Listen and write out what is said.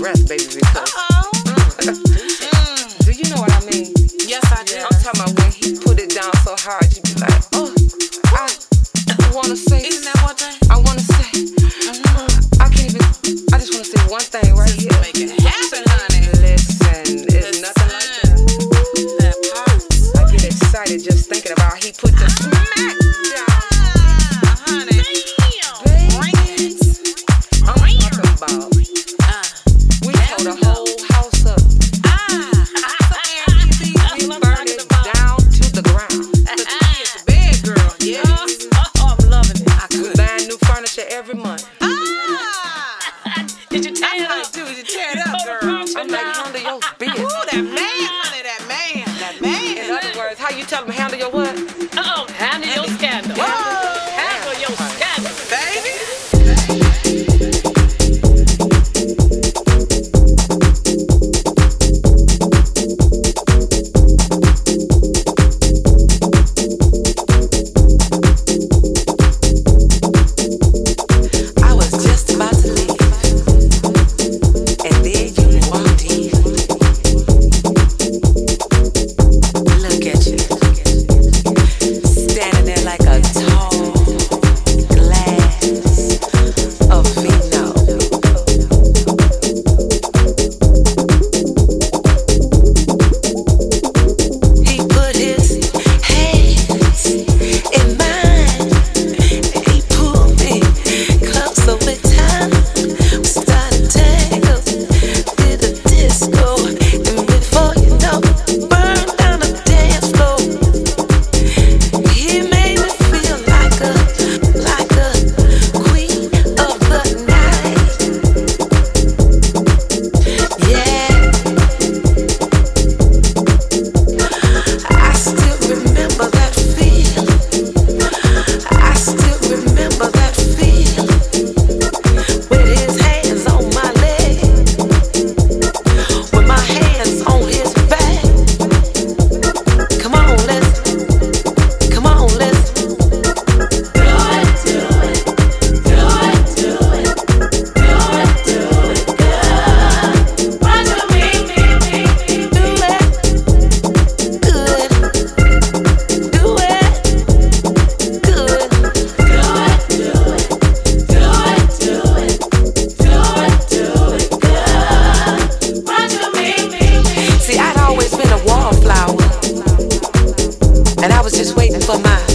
breath, baby, because. Mm. was just waiting for my